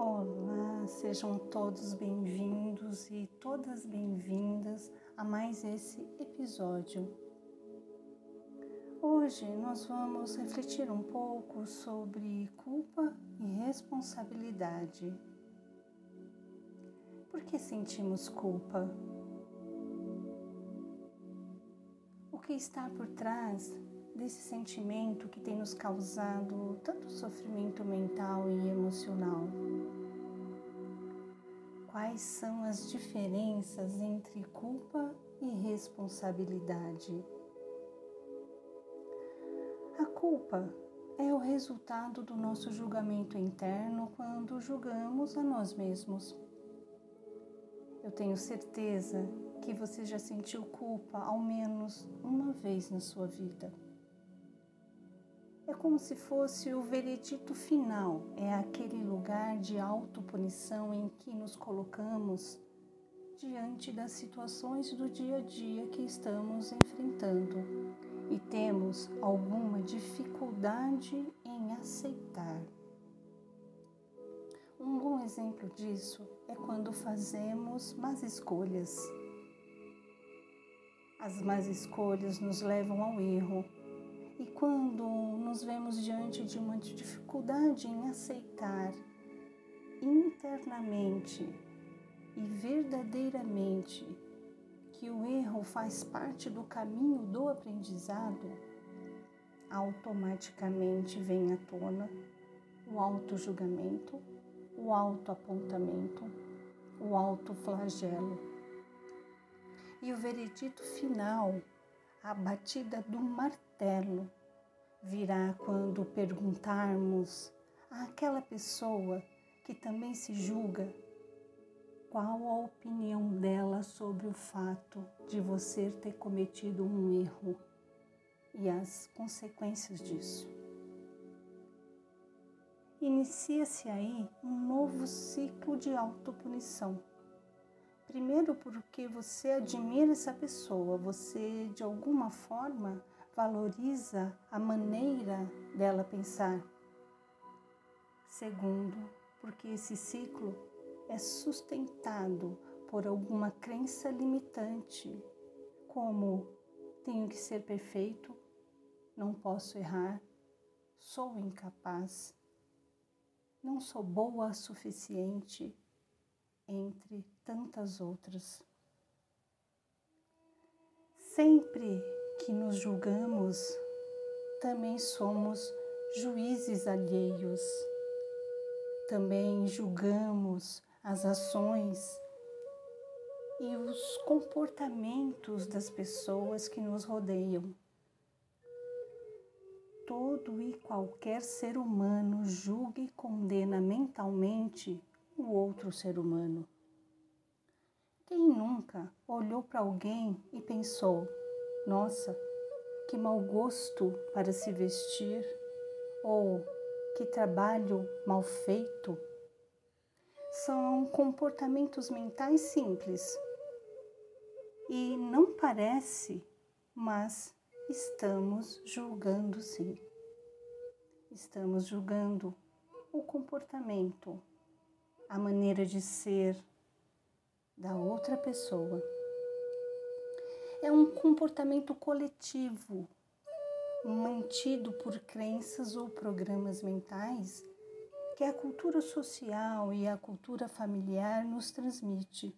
Olá, sejam todos bem-vindos e todas bem-vindas a mais esse episódio. Hoje nós vamos refletir um pouco sobre culpa e responsabilidade. Por que sentimos culpa? O que está por trás desse sentimento que tem nos causado tanto sofrimento mental e emocional? Quais são as diferenças entre culpa e responsabilidade? A culpa é o resultado do nosso julgamento interno quando julgamos a nós mesmos. Eu tenho certeza que você já sentiu culpa ao menos uma vez na sua vida. É como se fosse o veredito final, é aquele lugar de autopunição em que nos colocamos diante das situações do dia a dia que estamos enfrentando e temos alguma dificuldade em aceitar. Um bom exemplo disso é quando fazemos más escolhas. As más escolhas nos levam ao erro e quando nos vemos diante de uma dificuldade em aceitar internamente e verdadeiramente que o erro faz parte do caminho do aprendizado, automaticamente vem à tona o auto-julgamento, o auto-apontamento, o auto-flagelo. E o veredito final, a batida do martelo martelo virá quando perguntarmos àquela pessoa que também se julga qual a opinião dela sobre o fato de você ter cometido um erro e as consequências disso. Inicia-se aí um novo ciclo de autopunição. Primeiro, porque você admira essa pessoa, você de alguma forma valoriza a maneira dela pensar. Segundo, porque esse ciclo é sustentado por alguma crença limitante, como tenho que ser perfeito, não posso errar, sou incapaz, não sou boa o suficiente, entre tantas outras. Sempre que nos julgamos, também somos juízes alheios. Também julgamos as ações e os comportamentos das pessoas que nos rodeiam. Todo e qualquer ser humano julga e condena mentalmente o outro ser humano. Quem nunca olhou para alguém e pensou: nossa, que mau gosto para se vestir, ou que trabalho mal feito. São comportamentos mentais simples e não parece, mas estamos julgando sim. Estamos julgando o comportamento, a maneira de ser da outra pessoa é um comportamento coletivo mantido por crenças ou programas mentais que a cultura social e a cultura familiar nos transmite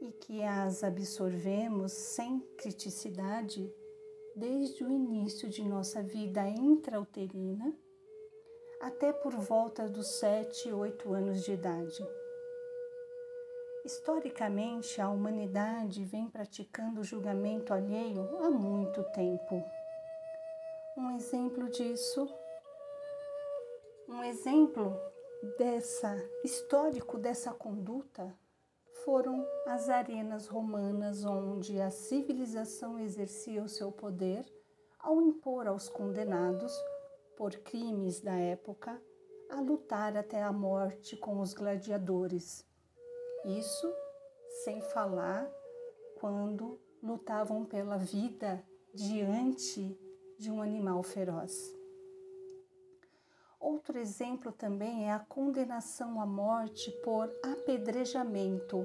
e que as absorvemos sem criticidade desde o início de nossa vida intrauterina até por volta dos 7, 8 anos de idade. Historicamente, a humanidade vem praticando o julgamento alheio há muito tempo. Um exemplo disso, um exemplo dessa histórico dessa conduta foram as arenas romanas onde a civilização exercia o seu poder ao impor aos condenados por crimes da época a lutar até a morte com os gladiadores isso sem falar quando lutavam pela vida diante de um animal feroz. Outro exemplo também é a condenação à morte por apedrejamento.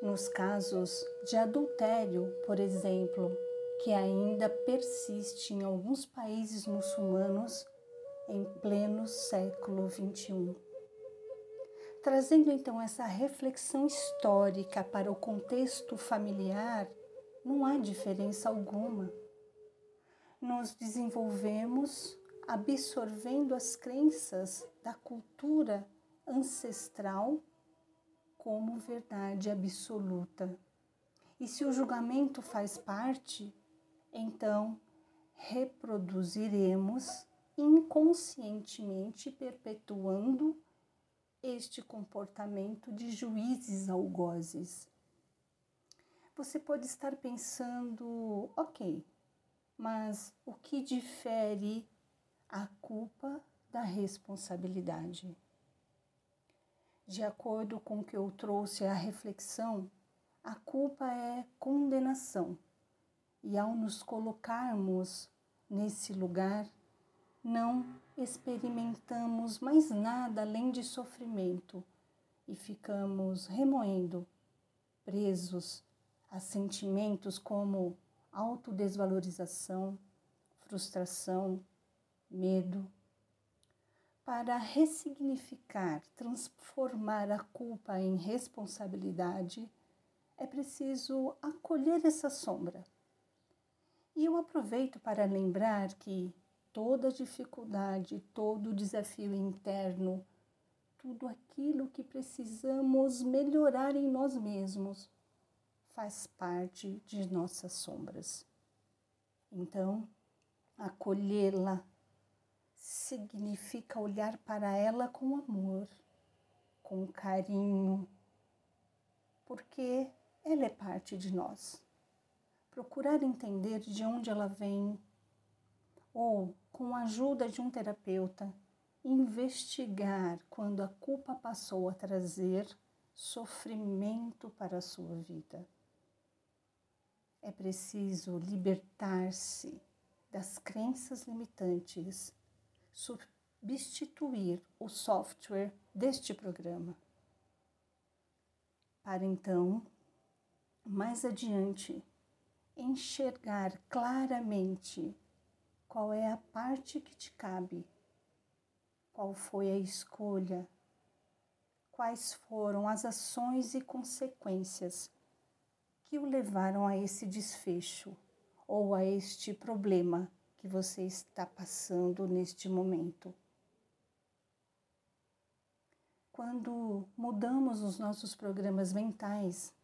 Nos casos de adultério, por exemplo, que ainda persiste em alguns países muçulmanos em pleno século XXI. Trazendo então essa reflexão histórica para o contexto familiar, não há diferença alguma. Nos desenvolvemos absorvendo as crenças da cultura ancestral como verdade absoluta. E se o julgamento faz parte, então reproduziremos inconscientemente perpetuando este comportamento de juízes algozes. Você pode estar pensando, ok, mas o que difere a culpa da responsabilidade? De acordo com o que eu trouxe à reflexão, a culpa é condenação. E ao nos colocarmos nesse lugar, não experimentamos mais nada além de sofrimento e ficamos remoendo, presos a sentimentos como autodesvalorização, frustração, medo. Para ressignificar, transformar a culpa em responsabilidade, é preciso acolher essa sombra. E eu aproveito para lembrar que toda dificuldade, todo desafio interno, tudo aquilo que precisamos melhorar em nós mesmos faz parte de nossas sombras. Então, acolhê-la significa olhar para ela com amor, com carinho, porque ela é parte de nós. Procurar entender de onde ela vem, ou, com a ajuda de um terapeuta, investigar quando a culpa passou a trazer sofrimento para a sua vida. É preciso libertar-se das crenças limitantes, substituir o software deste programa. Para então, mais adiante, enxergar claramente qual é a parte que te cabe? Qual foi a escolha? Quais foram as ações e consequências que o levaram a esse desfecho ou a este problema que você está passando neste momento? Quando mudamos os nossos programas mentais,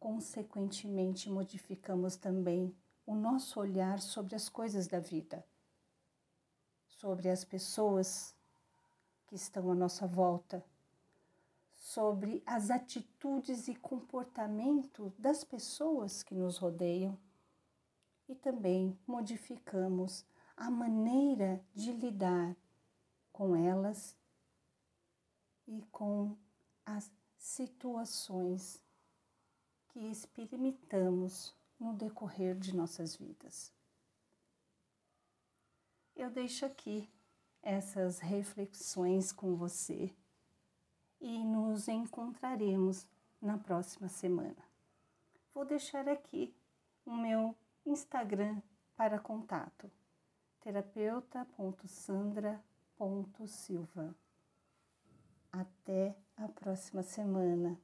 consequentemente modificamos também o nosso olhar sobre as coisas da vida, sobre as pessoas que estão à nossa volta, sobre as atitudes e comportamento das pessoas que nos rodeiam. E também modificamos a maneira de lidar com elas e com as situações que experimentamos no decorrer de nossas vidas. Eu deixo aqui essas reflexões com você e nos encontraremos na próxima semana. Vou deixar aqui o meu Instagram para contato terapeuta.sandra.silva. Até a próxima semana.